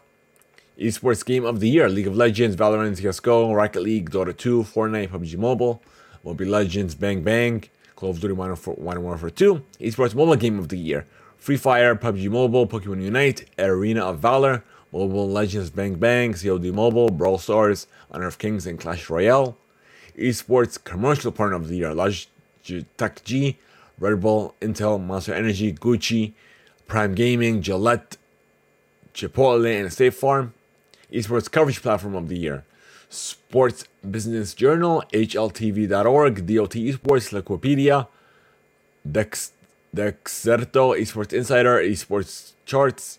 Esports Game of the Year, League of Legends, Valorant, CSGO, Rocket League, Dota 2, Fortnite, PUBG Mobile, Mobile Legends, Bang Bang, Call of Duty Modern Warfare 2, Esports Mobile Game of the Year, Free Fire, PUBG Mobile, Pokemon Unite, Arena of Valor, Mobile Legends Bang Bang, COD Mobile, Brawl Stars, Honor of Kings, and Clash Royale. Esports Commercial Partner of the Year, Logitech G, Red Bull, Intel, Monster Energy, Gucci, Prime Gaming, Gillette, Chipotle, and State Farm. Esports Coverage Platform of the Year, Sports Business Journal, HLTV.org, DOT Esports, Liquipedia, Dex, Dexerto, Esports Insider, Esports Charts,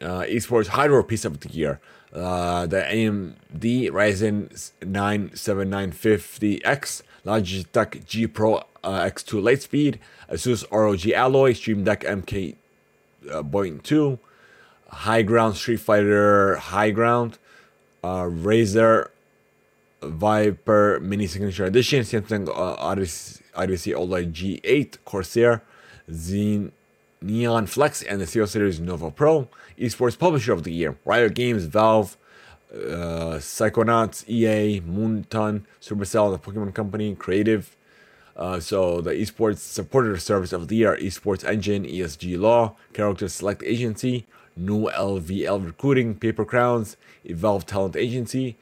uh, Esports Hardware Piece of the Year, uh, the AMD Ryzen 9 7950X, Logitech G Pro uh, X2 Lightspeed, Asus ROG Ally, Stream Deck MK uh, Point 2, High Ground Street Fighter High Ground, uh, Razer Viper Mini Signature Edition, Samsung uh, Odyssey, Odyssey OLED G8, Corsair, Zen, Neon Flex, and the Steel Series Nova Pro. Esports Publisher of the Year, Riot Games, Valve, uh, Psyonix, EA, Moonton, Supercell, the Pokemon Company, Creative. Uh, so the Esports Supporter Service of the Year, Esports Engine, ESG Law, Character Select Agency, New LVL Recruiting, Paper Crowns, Evolve Talent Agency,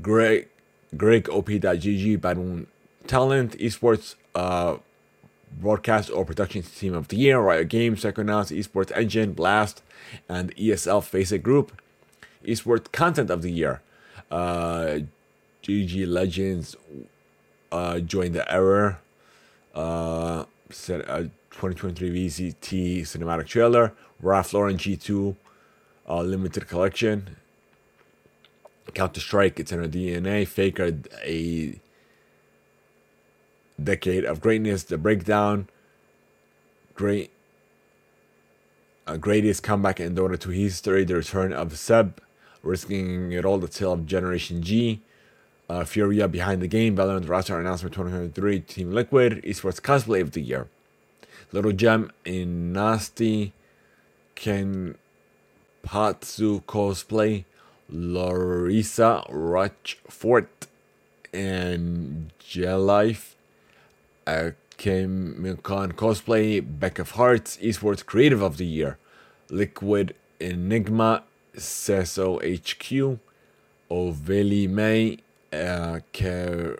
Greg, Greg OP.GG, Badmoon Talent, Esports uh, Broadcast or Production Team of the Year, Riot Games, Psyonix, Esports Engine, Blast, and ESL Faceit Group. Esports Content of the Year, uh, GG Legends, uh, Join the Error, uh, uh, 2023 VCT Cinematic Trailer, Ralph Lauren G2, uh, limited collection. Counter Strike, it's in our DNA. Faker, a decade of greatness. The breakdown, great, uh, greatest comeback in Dota 2 history. The return of Seb, risking it all. The tale of Generation G. Uh, Furia behind the game. Valorant roster announcement 2023. Team Liquid esports cosplay of the year. Little Gem in Nasty. Ken Patsu cosplay. Larissa Rochfort and Jelife. Kim Milcon cosplay. Beck of Hearts esports creative of the year. Liquid Enigma. Cesso HQ. Oveli May uh, Kev-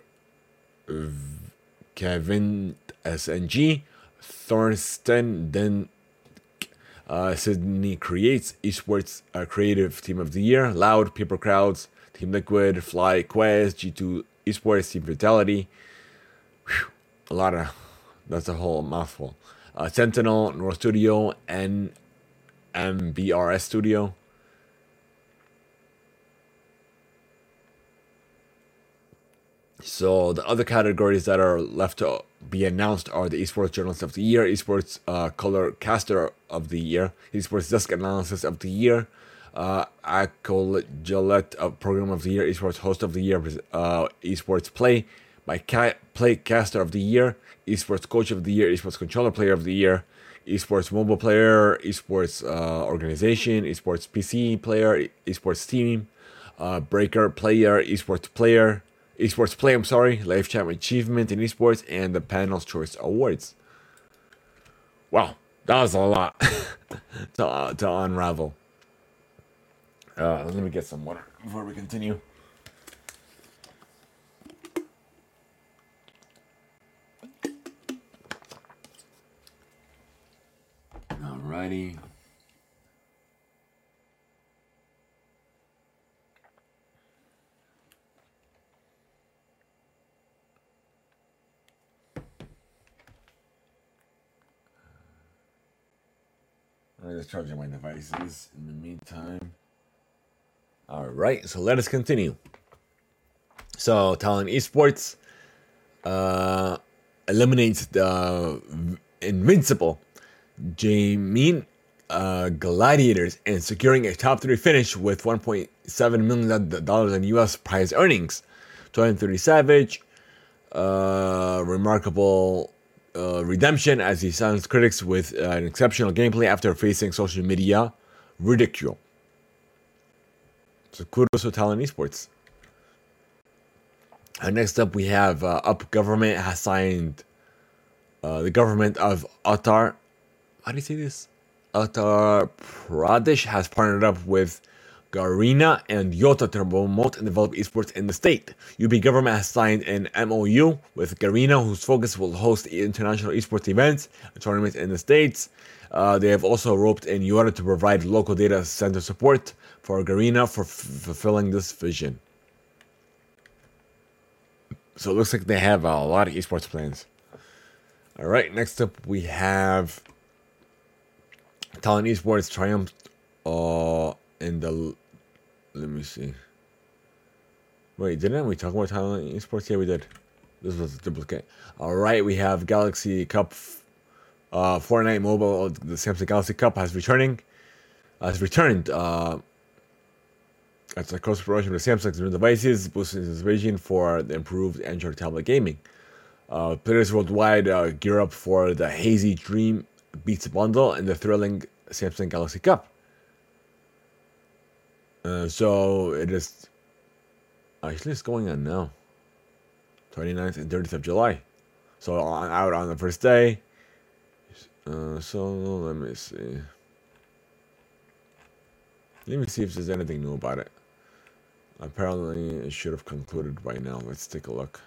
Kevin SNG, Thorsten Den, uh, Sydney Creates, Esports uh, Creative Team of the Year, Loud, Paper Crowns, Team Liquid, Fly Quest, G2 Esports, Team Vitality. Whew, a lot of, that's a whole mouthful. Uh, Sentinel, North Studio, and MBRS Studio. So the other categories that are left to be announced are the Esports Journalist of the Year, Esports uh, Color Caster of the Year, Esports Desk Analysis of the Year, uh, Acol Gillette uh, Program of the Year, Esports Host of the Year, uh, Esports Play by Ca- Play Caster of the Year, Esports Coach of the Year, Esports Controller Player of the Year, Esports Mobile Player, Esports uh, Organization, Esports PC Player, Esports Team, uh, Breaker Player, Esports Player, Esports Play, I'm sorry, Lifetime Achievement in Esports, and the Panel's Choice Awards. Wow, that was a lot to, uh, to unravel. Uh, let me get some water before we continue. Alrighty. I'm just charging my devices in the meantime. All right, so let us continue. So, Talon Esports uh, eliminates the invincible Gaimin uh, Gladiators and securing a top three finish with 1.7 million dollars in U.S. prize earnings. 230 Savage, uh, remarkable uh, redemption as he silenced critics with uh, an exceptional gameplay after facing social media ridicule. So kudos to Talon Esports. And next up, we have uh, Up Government has signed uh, the government of Uttar. How do you say this? Uttar Pradesh has partnered up with Garena and Yotta to promote and develop esports in the state. UP government has signed an MOU with Garena, whose focus will host international esports events and tournaments in the states. Uh, they have also roped in Yotta to provide local data center support for Garena for f- fulfilling this vision. So it looks like they have a lot of esports plans. All right, next up we have Talon Esports triumphed uh, in the. Let me see. Wait, didn't we talk about Talon Esports? Yeah, we did. This was a duplicate. All right, we have Galaxy Cup. Uh, Fortnite Mobile, the Samsung Galaxy Cup has returning. Has returned. Uh, it's a close promotion with Samsung's new devices, boosting its vision for the improved Android tablet gaming. Uh, players worldwide uh, gear up for the Hazy Dream Beats bundle and the thrilling Samsung Galaxy Cup. Uh, so it is actually it's going on now 29th and 30th of July. So out on the first day. Uh, so let me see. Let me see if there's anything new about it. Apparently, it should have concluded by now. Let's take a look.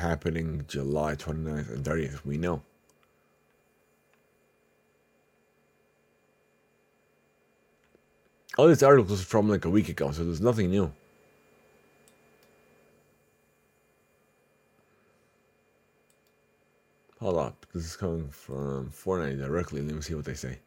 happening July 29th and 30th. We know. All these articles from like a week ago, so there's nothing new. Hold up, this is coming from Fortnite directly. Let me see what they say.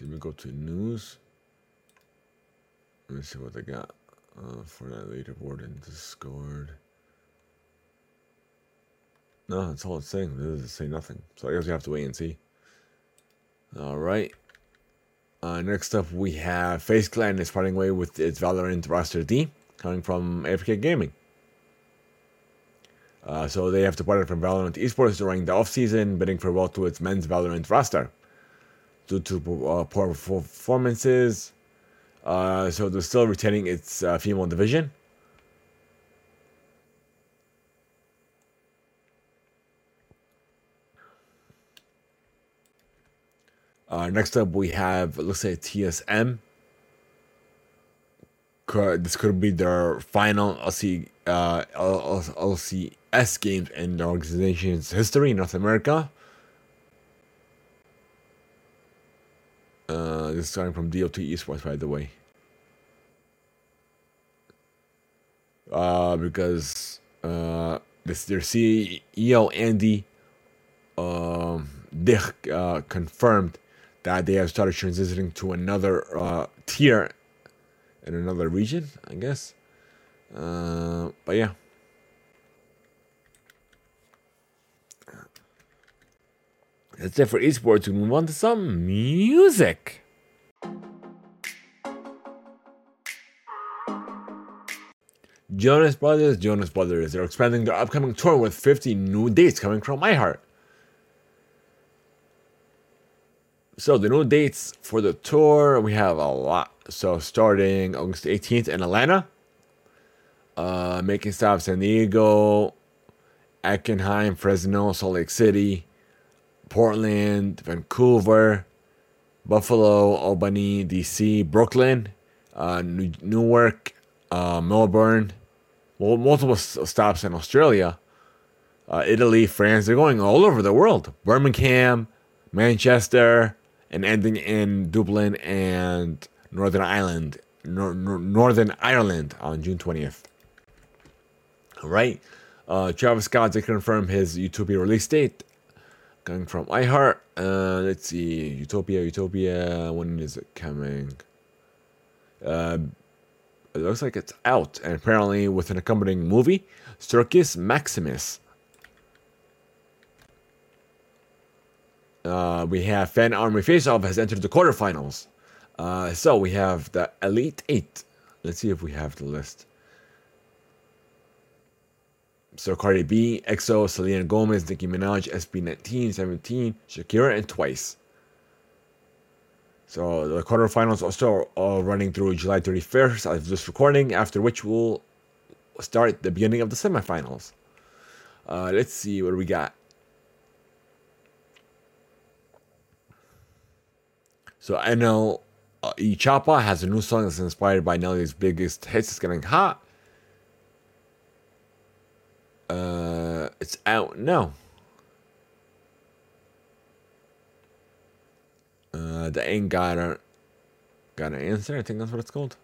Let me go to news. Let me see what they got uh, for that leaderboard in Discord. No, that's all it's saying. It doesn't say nothing. So I guess we have to wait and see. All right. Uh, next up, we have FaZe Clan is parting way with its Valorant roster D, coming from AFK Gaming. Uh, so they have departed from Valorant esports during the off-season, bidding farewell to its men's Valorant roster due to uh, poor performances. Uh, so they're still retaining its uh, female division. Uh, next up, we have let's say TSM. Could, this could be their final LC, uh, LCS games in the organization's history in North America. Uh, this is starting from DOT Esports, by the way. Uh, because uh, this their CEO Andy um, Dick uh, confirmed that they have started transitioning to another uh, tier in another region, I guess. Uh, but yeah. That's it for esports. We move on to some music. Jonas Brothers, Jonas Brothers. They're expanding their upcoming tour with 50 new dates coming from iHeart. So the new dates for the tour, we have a lot. So starting August 18th in Atlanta, uh, making stops San Diego, Anaheim, Fresno, Salt Lake City, Portland, Vancouver, Buffalo, Albany, DC, Brooklyn, uh, New- Newark, uh, Melbourne, well, multiple stops in Australia, uh, Italy, France. They're going all over the world. Birmingham, Manchester, and ending in Dublin and Northern Ireland, Nor- Nor- Northern Ireland on June 20th. All right. Uh, Travis Scott did confirm his Utopia release date coming from iHeart. Uh, let's see, Utopia, Utopia. When is it coming? Uh, it looks like it's out, and apparently with an accompanying movie, Circus Maximus. Uh, we have Fan Army Face Off has entered the quarterfinals. Uh, so we have the Elite Eight. Let's see if we have the list. So Cardi B, EXO, Selena Gomez, Nicki Minaj, SB19, 17, Shakira, and Twice. So the quarterfinals are still uh, running through July 31st of this recording, after which we'll start the beginning of the semifinals. Uh, let's see what we got. So I know uh, Choppa has a new song that's inspired by Nelly's biggest hits. It's getting hot. It's out now. Uh, the ain't got a got an answer. I think that's what it's called.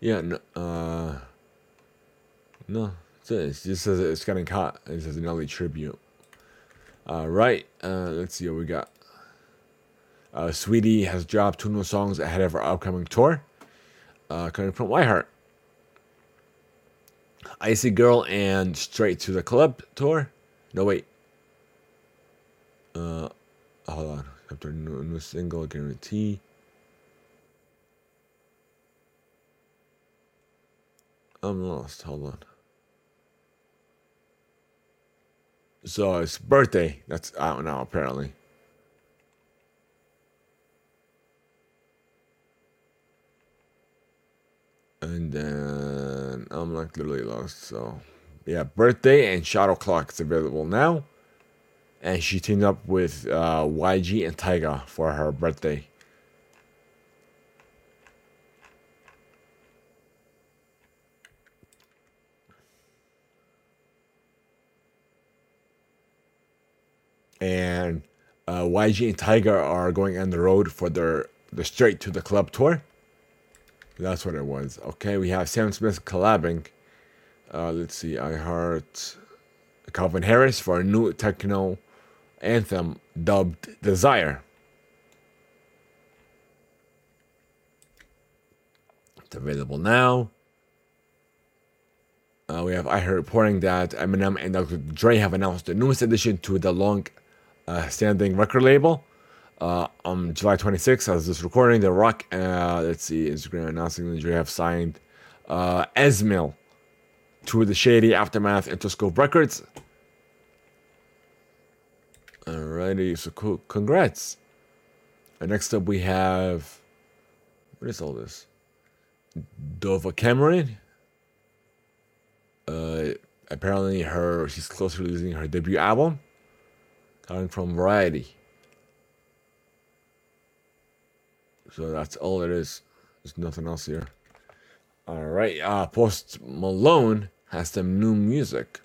Yeah. No, uh, no. It just says it's getting hot. It says Nelly tribute. All right. Uh, let's see what we got. Uh, Saweetie has dropped two new songs ahead of her upcoming tour, uh, coming from iHeart. Icy Girl and Straight to the Club tour. No, wait. Uh, hold on. After new, single, Guarantee. I'm lost. Hold on. So it's birthday. That's out now, apparently. and then I'm like literally lost. So yeah, birthday and shadow clock is available now. And she teamed up with uh, YG and Tyga for her birthday. And uh, YG and Tyga are going on the road for their the Straight to the Club tour. That's what it was. Okay, we have Sam Smith collabing. Uh, let's see, I heard Calvin Harris for a new techno anthem dubbed Desire. It's available now. Uh, we have I heard reporting that Eminem and Dr. Dre have announced the newest addition to the long uh, standing record label. Uh, on July 26th, as this recording, The Rock, uh, let's see, Instagram announcing that Dre have signed uh, Ez Mil to the Shady Aftermath Interscope Records. Alrighty, so cool. Congrats. And next up, we have. What is all this? Dove Cameron. Uh, apparently, her she's close to releasing her debut album, coming from Variety. So that's all it is. There's nothing else here. All right. Uh, Post Malone has some new music.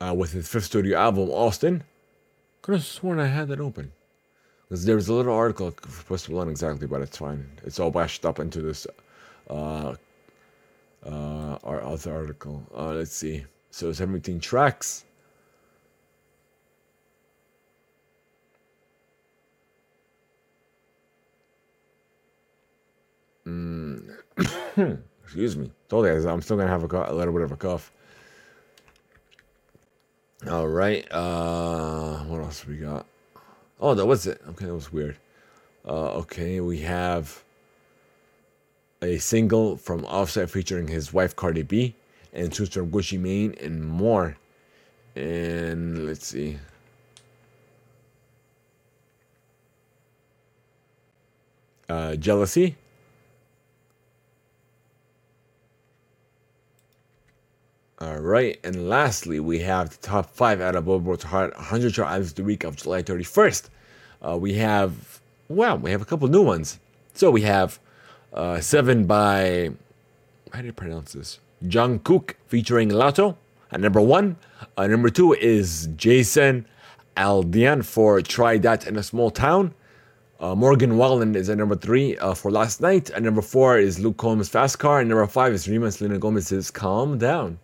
Uh, with his fifth studio album, Austin. Could have sworn I had that open. Because there was a little article for Post Malone exactly, but it's fine. It's all bashed up into this uh, uh, our other article. Uh, let's see. So it's 17 tracks. Excuse me. Told you I'm still gonna have a, co- a little bit of a cough. All right. Uh, what else we got? Oh, that was it. Okay, that was weird. Uh, okay, we have a single from Offset featuring his wife Cardi B and tunes from Gucci Mane and more. And let's see. Uh, jealousy. All right, and lastly, we have the top five out of Billboard's Hot 100 chart albums the week of July 31st. Uh, we have, wow, we have a couple new ones. So we have uh, seven by, how do you pronounce this? Jungkook featuring Latto at number one. Uh, number two is Jason Aldean for Try That in a Small Town. Uh, Morgan Wallen is at number three uh, for Last Night. And number four is Luke Combs' Fast Car. And number five is Rema Selena Gomez's Calm Down.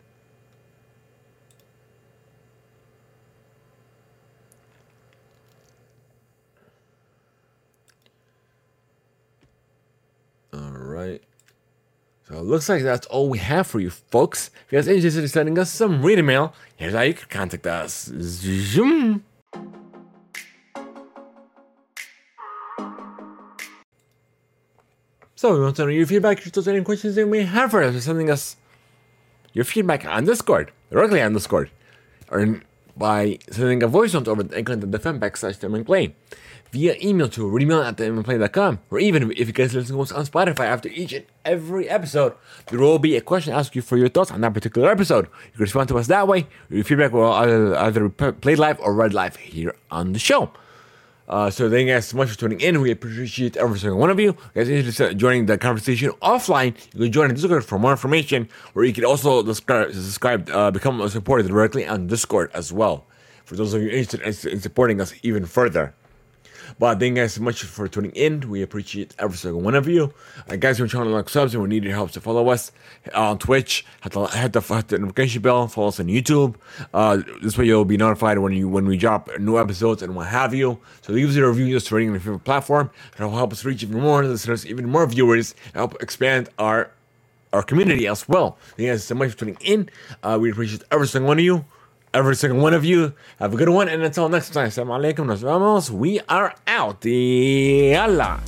All right. So it looks like that's all we have for you folks. If you guys are interested in sending us some reader mail, here's how you can contact us. Zoom. So we want to know your feedback, your thoughts, any questions you may have for us by sending us your feedback on Discord, directly on Discord, or in- by sending a voice note over the anchor.fm backslash Demon Play, via email to remail at theimpactplay.com, or even if you guys listen to us on Spotify after each and every episode, there will be a question asked you for your thoughts on that particular episode. You can respond to us that way. Your feedback will either, either be played live or read live here on the show. Uh, so thank you guys so much for tuning in. We appreciate every single one of you. If you guys interested in joining the conversation offline, you can join Discord for more information, or you can also subscribe, subscribe uh, become a supporter directly on Discord as well. For those of you interested in, in supporting us even further. But thank you guys so much for tuning in. We appreciate every single one of you. And guys, we're trying to like subs and we need your help to follow us on Twitch. Hit the, hit the, hit the notification bell. Follow us on YouTube. Uh, this way you'll be notified when you when we drop new episodes and what have you. So leave us a review just rating on your favorite platform. It'll help us reach even more listeners, even more viewers, help expand our our community as well. Thank you guys so much for tuning in. Uh, we appreciate every single one of you. Every single one of you. Have a good one. And until next time, Assalamu alaikum. Nos. We are out. Yalla.